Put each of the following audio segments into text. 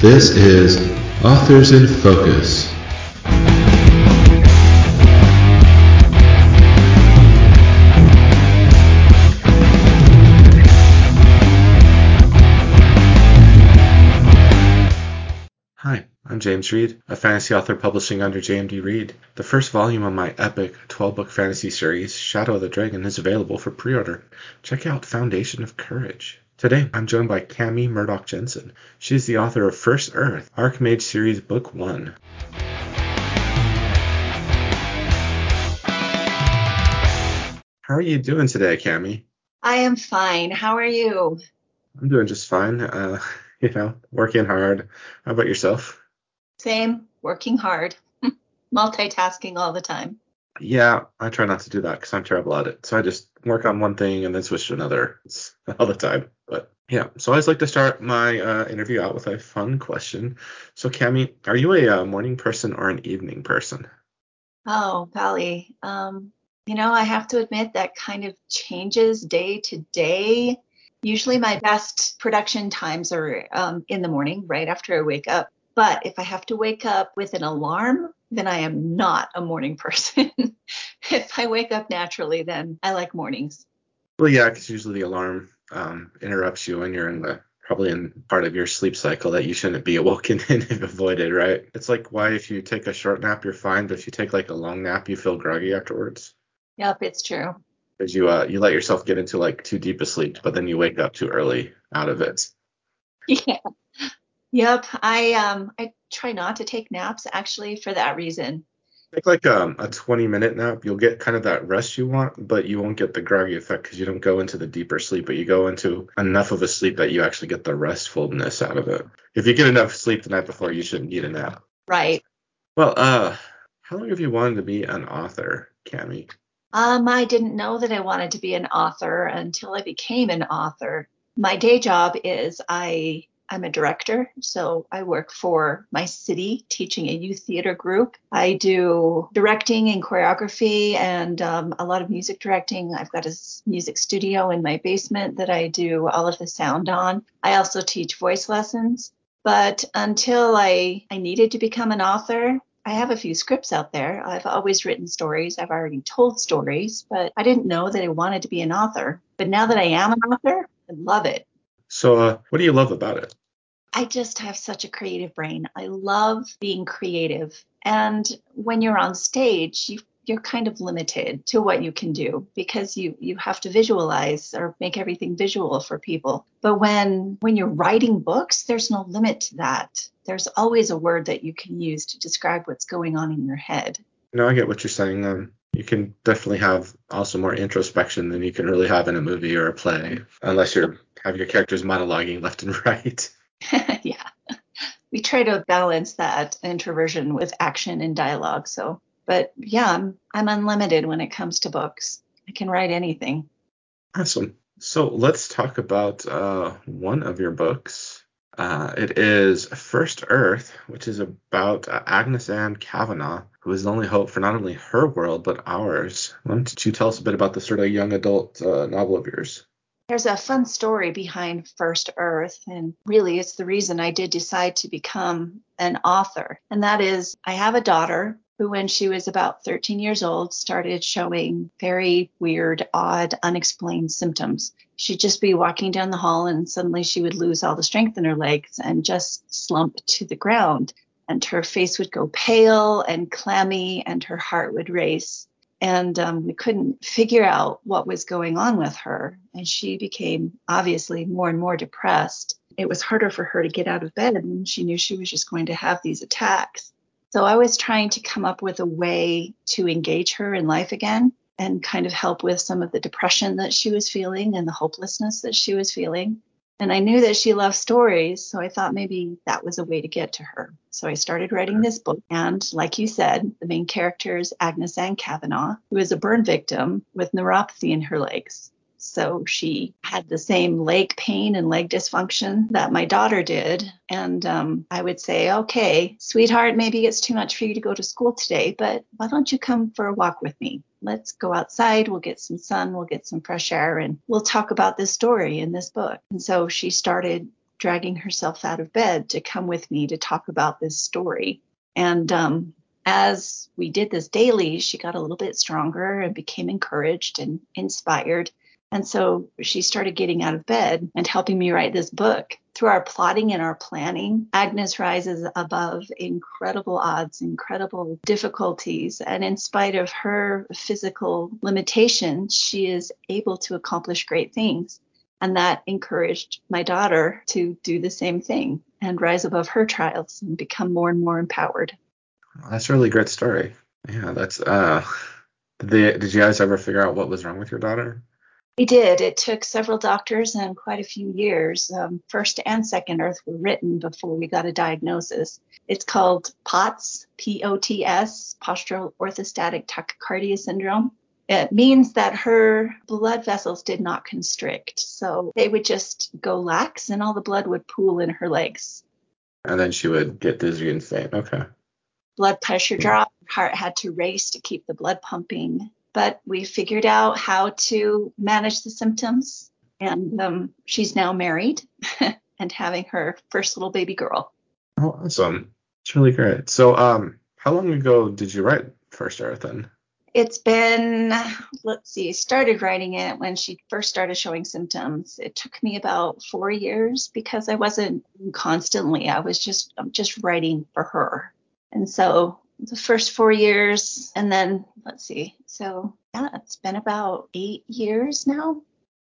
This is Authors in Focus. Hi, I'm James Reid, a fantasy author publishing under JMD Reid. The first volume of my epic 12 book fantasy series, Shadow of the Dragon, is available for pre order. Check out Foundation of Courage. Today, I'm joined by Cami Murdock Jensen. She's the author of First Earth, Archmage Series Book 1. How are you doing today, Cami? I am fine. How are you? I'm doing just fine. Uh, you know, working hard. How about yourself? Same, working hard, multitasking all the time. Yeah, I try not to do that because I'm terrible at it. So I just work on one thing and then switch to another it's all the time. But yeah, so I always like to start my uh, interview out with a fun question. So Cami, are you a uh, morning person or an evening person? Oh, golly. Um, you know, I have to admit that kind of changes day to day. Usually my best production times are um, in the morning, right after I wake up. But if I have to wake up with an alarm, then I am not a morning person. if I wake up naturally, then I like mornings. Well, yeah, because usually the alarm um, interrupts you when you're in the probably in part of your sleep cycle that you shouldn't be awoken and avoided, right? It's like why if you take a short nap you're fine, but if you take like a long nap you feel groggy afterwards. Yep, it's true. Because you uh you let yourself get into like too deep a sleep, but then you wake up too early out of it. Yeah. Yep. I um I try not to take naps actually for that reason. Take like um, a 20 minute nap, you'll get kind of that rest you want, but you won't get the groggy effect because you don't go into the deeper sleep, but you go into enough of a sleep that you actually get the restfulness out of it. If you get enough sleep the night before, you shouldn't need a nap. Right. Well, uh, how long have you wanted to be an author, Cami? Um, I didn't know that I wanted to be an author until I became an author. My day job is I I'm a director, so I work for my city teaching a youth theater group. I do directing and choreography and um, a lot of music directing. I've got a music studio in my basement that I do all of the sound on. I also teach voice lessons. But until I, I needed to become an author, I have a few scripts out there. I've always written stories. I've already told stories, but I didn't know that I wanted to be an author. But now that I am an author, I love it. So, uh, what do you love about it? I just have such a creative brain. I love being creative. And when you're on stage, you you're kind of limited to what you can do because you you have to visualize or make everything visual for people. But when when you're writing books, there's no limit to that. There's always a word that you can use to describe what's going on in your head. No, I get what you're saying. Um, you can definitely have also more introspection than you can really have in a movie or a play, unless you're have your characters monologuing left and right. yeah. We try to balance that introversion with action and dialogue. So, but yeah, I'm, I'm unlimited when it comes to books. I can write anything. Awesome. So let's talk about uh, one of your books. Uh, it is First Earth, which is about uh, Agnes Ann Kavanaugh, who is the only hope for not only her world but ours. Why don't you tell us a bit about this sort of young adult uh, novel of yours? There's a fun story behind First Earth, and really it's the reason I did decide to become an author. And that is, I have a daughter who, when she was about 13 years old, started showing very weird, odd, unexplained symptoms. She'd just be walking down the hall, and suddenly she would lose all the strength in her legs and just slump to the ground. And her face would go pale and clammy, and her heart would race and um, we couldn't figure out what was going on with her. And she became obviously more and more depressed. It was harder for her to get out of bed, and she knew she was just going to have these attacks. So I was trying to come up with a way to engage her in life again and kind of help with some of the depression that she was feeling and the hopelessness that she was feeling. And I knew that she loved stories, so I thought maybe that was a way to get to her. So I started writing this book. And like you said, the main character is Agnes Ann Kavanagh, who is a burn victim with neuropathy in her legs. So she had the same leg pain and leg dysfunction that my daughter did. And um, I would say, okay, sweetheart, maybe it's too much for you to go to school today, but why don't you come for a walk with me? Let's go outside, we'll get some sun, we'll get some fresh air, and we'll talk about this story in this book. And so she started dragging herself out of bed to come with me to talk about this story. And um, as we did this daily, she got a little bit stronger and became encouraged and inspired. And so she started getting out of bed and helping me write this book. Through our plotting and our planning, Agnes rises above incredible odds, incredible difficulties. And in spite of her physical limitations, she is able to accomplish great things. And that encouraged my daughter to do the same thing and rise above her trials and become more and more empowered. That's a really great story. Yeah, that's uh did, you guys ever figure out what was wrong with your daughter? We did. It took several doctors and quite a few years. Um, first and second Earth were written before we got a diagnosis. It's called POTS, P O T S, postural orthostatic tachycardia syndrome. It means that her blood vessels did not constrict. So they would just go lax and all the blood would pool in her legs. And then she would get dizzy and faint. Okay. Blood pressure dropped, heart had to race to keep the blood pumping. But we figured out how to manage the symptoms. And um, she's now married and having her first little baby girl. Oh, awesome. It's really great. So, um, how long ago did you write First Earth then? It's been, let's see, started writing it when she first started showing symptoms. It took me about four years because I wasn't constantly. I was just just writing for her. And so the first four years, and then let's see. So yeah, it's been about eight years now.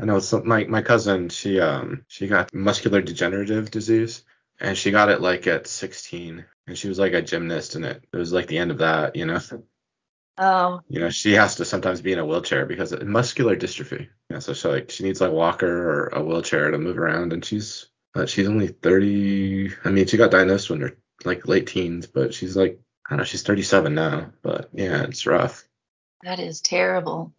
I know so my my cousin, she um she got muscular degenerative disease and she got it like at 16 and she was like a gymnast and it, it was like the end of that, you know. Oh. You know, she has to sometimes be in a wheelchair because of muscular dystrophy. Yeah, so she like she needs like walker or a wheelchair to move around, and she's uh, she's only 30. I mean, she got diagnosed when they're like late teens, but she's like I don't know, she's 37 now. But yeah, it's rough. That is terrible.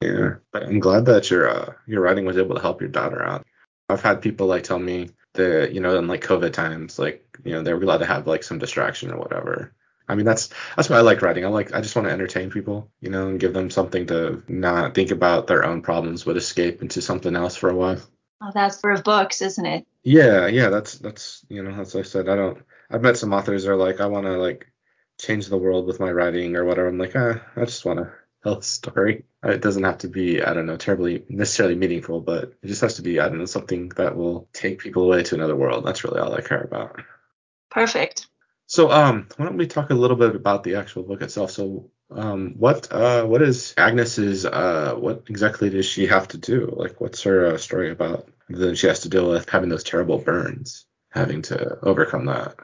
Yeah, but I'm glad that your uh, your writing was able to help your daughter out. I've had people like tell me that you know in like COVID times, like you know they were glad to have like some distraction or whatever. I mean, that's that's why I like writing. I like I just want to entertain people, you know, and give them something to not think about their own problems, but escape into something else for a while. Oh, that's for books, isn't it? Yeah, yeah, that's that's you know, as I said, I don't. I've met some authors that are like, I want to like change the world with my writing or whatever. I'm like, ah, I just want to tell a story. It doesn't have to be, I don't know, terribly necessarily meaningful, but it just has to be, I don't know, something that will take people away to another world. That's really all I care about. Perfect. So, um, why don't we talk a little bit about the actual book itself? So, um, what, uh, what is Agnes's, uh, what exactly does she have to do? Like, what's her uh, story about? Then she has to deal with having those terrible burns, having to overcome that.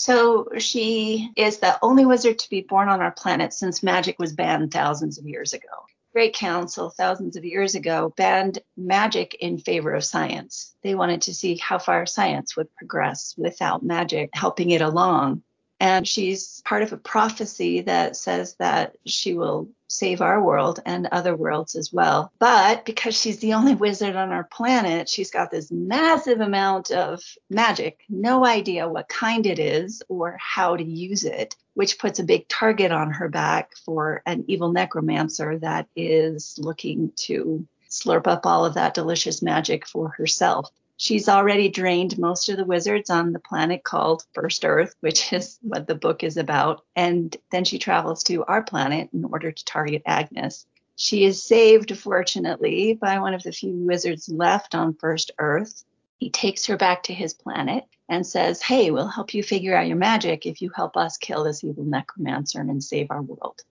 So she is the only wizard to be born on our planet since magic was banned thousands of years ago. Great Council, thousands of years ago, banned magic in favor of science. They wanted to see how far science would progress without magic helping it along. And she's part of a prophecy that says that she will save our world and other worlds as well. But because she's the only wizard on our planet, she's got this massive amount of magic, no idea what kind it is or how to use it, which puts a big target on her back for an evil necromancer that is looking to slurp up all of that delicious magic for herself. She's already drained most of the wizards on the planet called First Earth, which is what the book is about. And then she travels to our planet in order to target Agnes. She is saved, fortunately, by one of the few wizards left on First Earth. He takes her back to his planet and says, Hey, we'll help you figure out your magic if you help us kill this evil necromancer and save our world.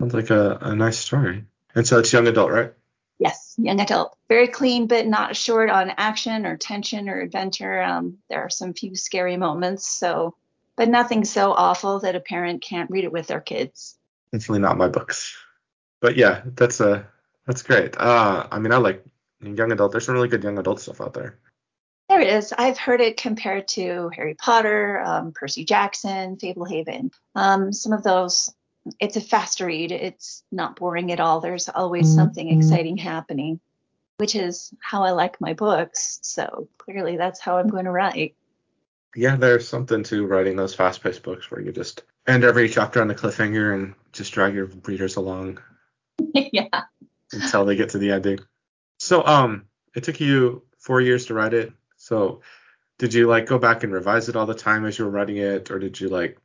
Sounds like a, a nice story. And so it's young adult, right? Yes, young adult. Very clean, but not short on action or tension or adventure. Um, there are some few scary moments, so, but nothing so awful that a parent can't read it with their kids. Definitely not my books. But yeah, that's uh that's great. Uh, I mean, I like young adult. There's some really good young adult stuff out there. There is. I've heard it compared to Harry Potter, um, Percy Jackson, Fablehaven. Um, some of those it's a fast read. It's not boring at all. There's always mm-hmm. something exciting happening, which is how I like my books. So clearly that's how I'm going to write. Yeah, there's something to writing those fast paced books where you just end every chapter on a cliffhanger and just drag your readers along. yeah. Until they get to the ending. So um it took you four years to write it. So Did you like go back and revise it all the time as you were writing it, or did you like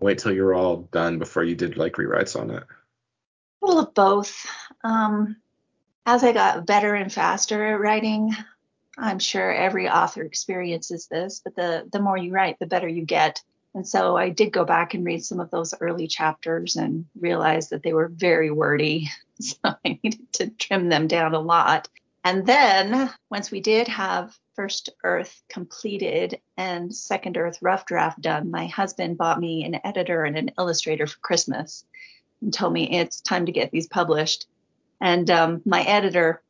wait till you were all done before you did like rewrites on it? A little of both. Um, as I got better and faster at writing, I'm sure every author experiences this, but the the more you write, the better you get. And so I did go back and read some of those early chapters and realized that they were very wordy. So I needed to trim them down a lot. And then once we did have First Earth completed and Second Earth rough draft done, my husband bought me an editor and an illustrator for Christmas and told me it's time to get these published. And um, my editor,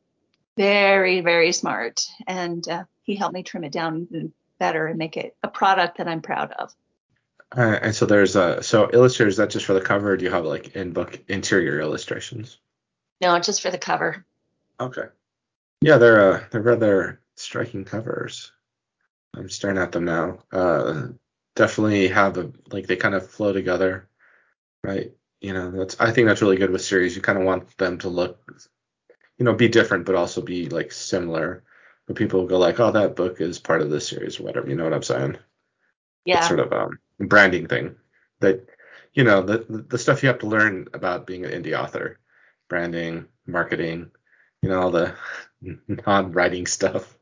very, very smart, and uh, he helped me trim it down even better and make it a product that I'm proud of. Uh, and so there's a so illustrators that just for the cover. do you have like in book interior illustrations? No, just for the cover. Okay. Yeah, they're uh, they're rather striking covers. I'm staring at them now. Uh, definitely have a like they kind of flow together, right? You know, that's I think that's really good with series. You kind of want them to look, you know, be different but also be like similar. But people go like, oh, that book is part of this series or whatever. You know what I'm saying? Yeah. It's sort of um branding thing that you know the the stuff you have to learn about being an indie author, branding, marketing, you know, all the non-writing stuff.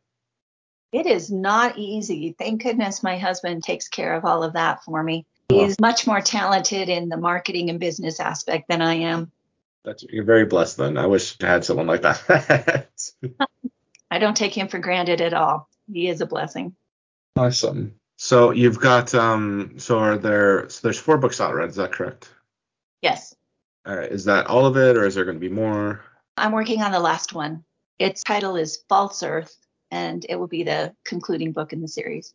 It is not easy. Thank goodness my husband takes care of all of that for me. He's much more talented in the marketing and business aspect than I am. That's you're very blessed then. I wish I had someone like that. I don't take him for granted at all. He is a blessing. Awesome. So you've got um so are there so there's four books out, right? Is that correct? Yes. All right. Is that all of it or is there going to be more? I'm working on the last one. Its title is False Earth, and it will be the concluding book in the series.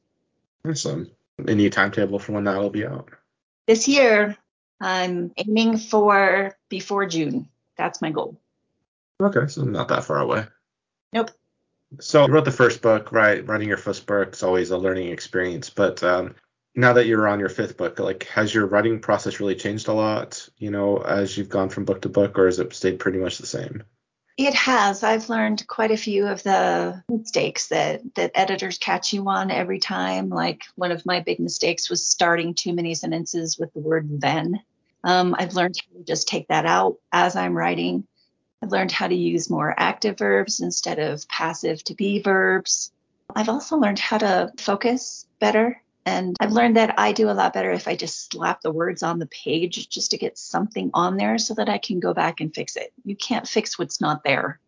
Awesome. Any timetable for when that will be out? This year, I'm aiming for before June. That's my goal. Okay, so not that far away. Nope. So you wrote the first book, right? Writing your first book is always a learning experience. But um, now that you're on your fifth book, like has your writing process really changed a lot, you know, as you've gone from book to book, or has it stayed pretty much the same? It has. I've learned quite a few of the mistakes that that editors catch you on every time. Like one of my big mistakes was starting too many sentences with the word then. Um, I've learned how to just take that out as I'm writing. I've learned how to use more active verbs instead of passive to be verbs. I've also learned how to focus better and I've learned that I do a lot better if I just slap the words on the page just to get something on there so that I can go back and fix it. You can't fix what's not there.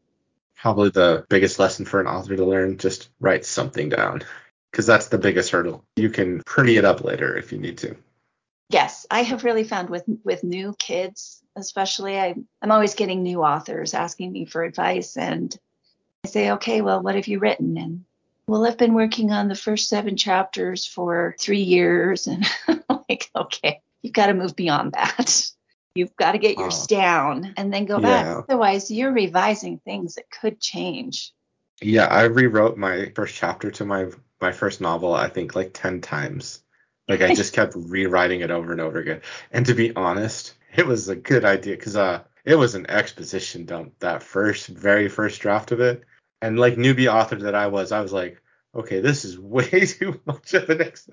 Probably the biggest lesson for an author to learn just write something down because that's the biggest hurdle. You can pretty it up later if you need to. Yes, I have really found with with new kids, especially I I'm always getting new authors asking me for advice and I say, "Okay, well, what have you written?" and well, I've been working on the first seven chapters for three years. And I'm like, okay, you've got to move beyond that. You've got to get yours down and then go yeah. back. Otherwise, you're revising things that could change. Yeah, I rewrote my first chapter to my my first novel, I think like 10 times. Like I just kept rewriting it over and over again. And to be honest, it was a good idea because uh it was an exposition dump that first very first draft of it and like newbie author that I was, I was like, okay, this is way too much of an ex-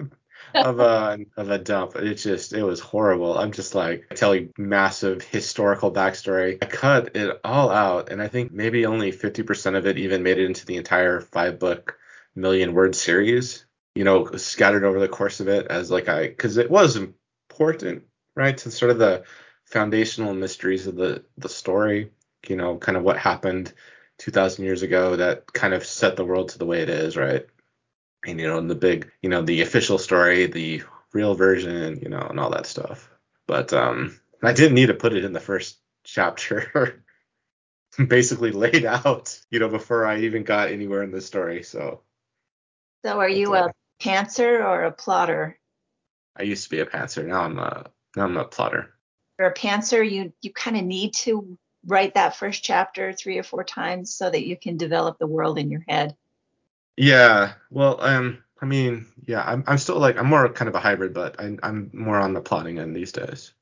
of a of a dump. It just it was horrible. I'm just like telling massive historical backstory. I cut it all out, and I think maybe only 50% of it even made it into the entire five book million word series. You know, scattered over the course of it as like I because it was important, right, to sort of the foundational mysteries of the the story. You know, kind of what happened 2,000 years ago that kind of set the world to the way it is, right? And, you know, in the big, you know, the official story, the real version, you know, and all that stuff. But um, I didn't need to put it in the first chapter. basically laid out, you know, before I even got anywhere in the story. So. So are you a pantser or a plotter? I used to be a pantser. Now I'm a now I'm a plotter. For a pantser, you you kind of need to write that first chapter three or four times so that you can develop the world in your head. Yeah. Well, um, I mean, yeah, I'm, I'm still like, I'm more kind of a hybrid, but I, I'm more on the plotting end these days.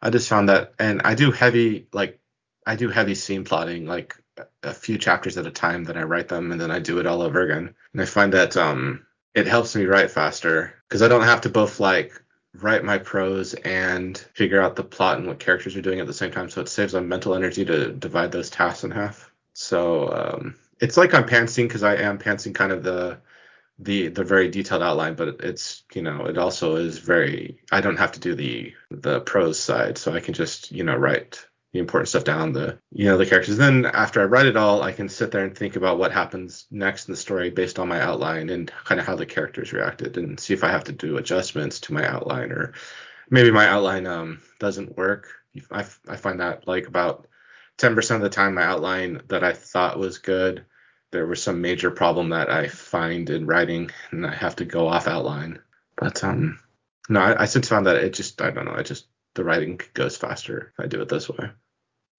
I just found that, and I do heavy, like, I do heavy scene plotting, like a few chapters at a time. Then I write them, and then I do it all over again. And I find that, um, it helps me write faster because I don't have to both like write my prose and figure out the plot and what characters are doing at the same time. So it saves on mental energy to divide those tasks in half. So um, it's like I'm pantsing because I am pantsing kind of the the the very detailed outline, but it's you know it also is very I don't have to do the the prose side, so I can just you know write the important stuff down, the you know the characters. Then after I write it all, I can sit there and think about what happens next in the story based on my outline and kind of how the characters reacted, and see if I have to do adjustments to my outline or maybe my outline um, doesn't work. I, I find that like about 10% of the time my outline that I thought was good, there was some major problem that I find in writing and I have to go off outline. But um no, I, I since found that it just I don't know, I just the writing goes faster if I do it this way.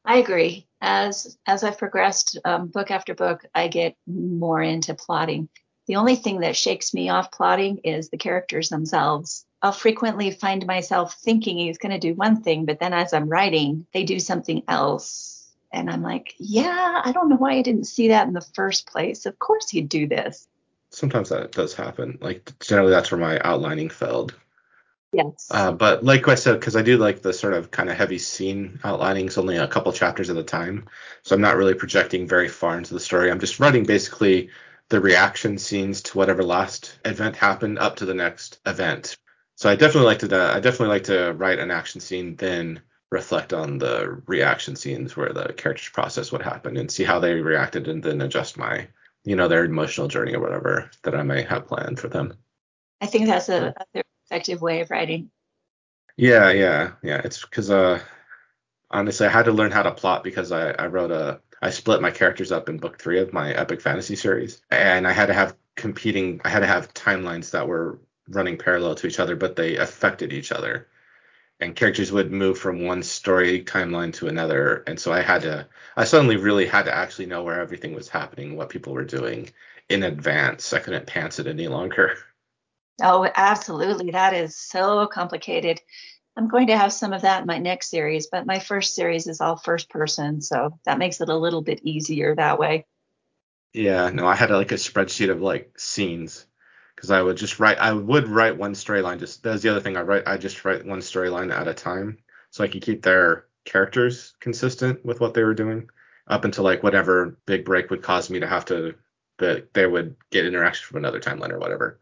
I agree. As as I've progressed um, book after book, I get more into plotting. The only thing that shakes me off plotting is the characters themselves. I'll frequently find myself thinking he's going to do one thing, but then as I'm writing, they do something else. And I'm like, yeah, I don't know why I didn't see that in the first place. Of course he'd do this. Sometimes that does happen. Like generally that's where my outlining failed. Yes. Uh, but like I said, because I do like the sort of kind of heavy scene outlinings, only a couple chapters at a time. So I'm not really projecting very far into the story. I'm just writing basically the reaction scenes to whatever last event happened up to the next event. So I definitely like to I definitely like to write an action scene, then reflect on the reaction scenes where the characters process what happened and see how they reacted, and then adjust my you know their emotional journey or whatever that I may have planned for them. I think that's a, a effective way of writing. Yeah, yeah, yeah. It's because uh, honestly, I had to learn how to plot because I I wrote a I split my characters up in book three of my epic fantasy series, and I had to have competing. I had to have timelines that were running parallel to each other, but they affected each other. And characters would move from one story timeline to another, and so I had to. I suddenly really had to actually know where everything was happening, what people were doing in advance. I couldn't pants it any longer. Oh, absolutely. That is so complicated. I'm going to have some of that in my next series, but my first series is all first person, so that makes it a little bit easier that way. Yeah, no, I had like a spreadsheet of like scenes because I would just write. I would write one storyline. Just that's the other thing. I write. I just write one storyline at a time, so I could keep their characters consistent with what they were doing up until like whatever big break would cause me to have to that they would get interaction from another timeline or whatever.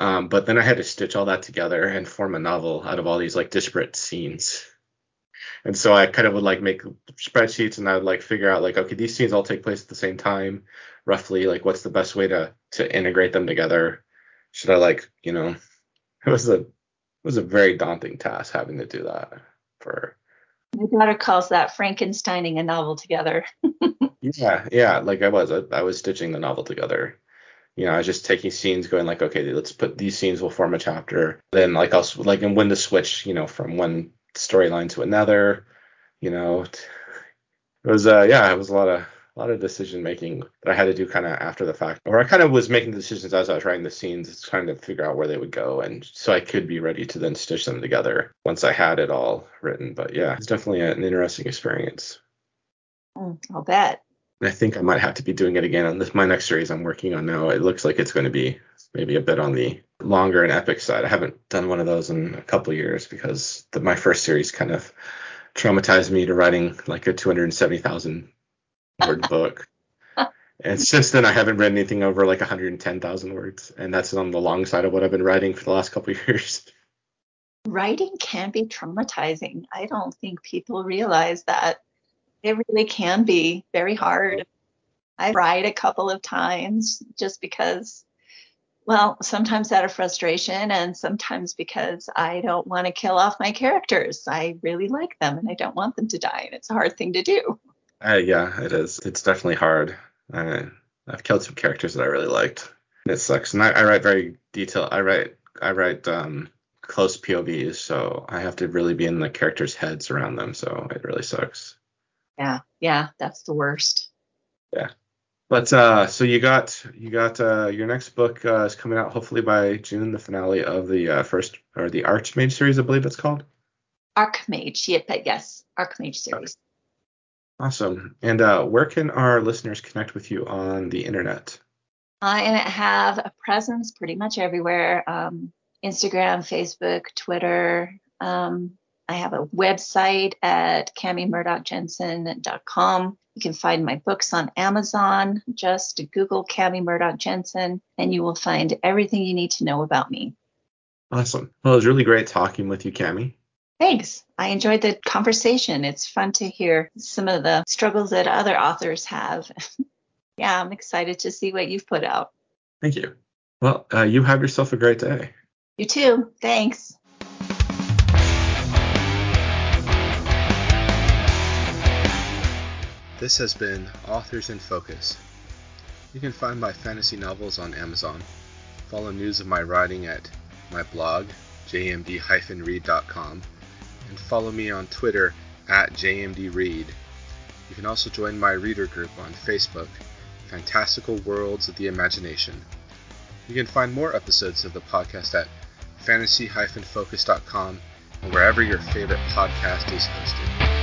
Um, but then I had to stitch all that together and form a novel out of all these like disparate scenes. And so I kind of would like make spreadsheets and I would like figure out like, okay, these scenes all take place at the same time, roughly. Like, what's the best way to to integrate them together? Should I like, you know, it was a it was a very daunting task having to do that for. My daughter calls that Frankensteining a novel together. yeah, yeah, like I was, I, I was stitching the novel together you know, I was just taking scenes, going like, okay, let's put these scenes will form a chapter. Then like I'll like and when to switch, you know, from one storyline to another. You know, it was uh yeah, it was a lot of a lot of decision making that I had to do kind of after the fact, or I kind of was making the decisions as I was writing the scenes, trying to figure out where they would go, and so I could be ready to then stitch them together once I had it all written. But yeah, it's definitely an interesting experience. Mm, I'll bet. I think I might have to be doing it again on this my next series I'm working on now. It looks like it's going to be maybe a bit on the longer and epic side. I haven't done one of those in a couple years because the, my first series kind of traumatized me to writing like a 270,000 word book. And since then, I haven't read anything over like 110,000 words, and that's on the long side of what I've been writing for the last couple years. Writing can be traumatizing. I don't think people realize that. It really can be very hard. I cried a couple of times just because, well, sometimes out of frustration and sometimes because I don't want to kill off my characters. I really like them and I don't want them to die. And it's a hard thing to do. Uh, yeah, it is. It's definitely hard. I, I've killed some characters that I really liked. It sucks. And I, I write very detailed. I write I write um, close POVs, so I have to really be in the characters' heads around them. So it really sucks. Yeah, yeah, that's the worst. Yeah. But uh, so you got you got uh, your next book uh, is coming out hopefully by June, the finale of the uh, first or the Archmage series, I believe it's called. Archmage, yes, Archmage series. Awesome. And uh, where can our listeners connect with you on the internet? I have a presence pretty much everywhere um, Instagram, Facebook, Twitter. Um, I have a website at CamiMurdockJensen.com. You can find my books on Amazon. Just Google Cami Murdock Jensen, and you will find everything you need to know about me. Awesome. Well, it was really great talking with you, Cami. Thanks. I enjoyed the conversation. It's fun to hear some of the struggles that other authors have. yeah, I'm excited to see what you've put out. Thank you. Well, uh, you have yourself a great day. You too. Thanks. This has been Authors in Focus. You can find my fantasy novels on Amazon. Follow news of my writing at my blog, jmd-reid.com, and follow me on Twitter at jmdreid. You can also join my reader group on Facebook, Fantastical Worlds of the Imagination. You can find more episodes of the podcast at fantasy-focus.com and wherever your favorite podcast is hosted.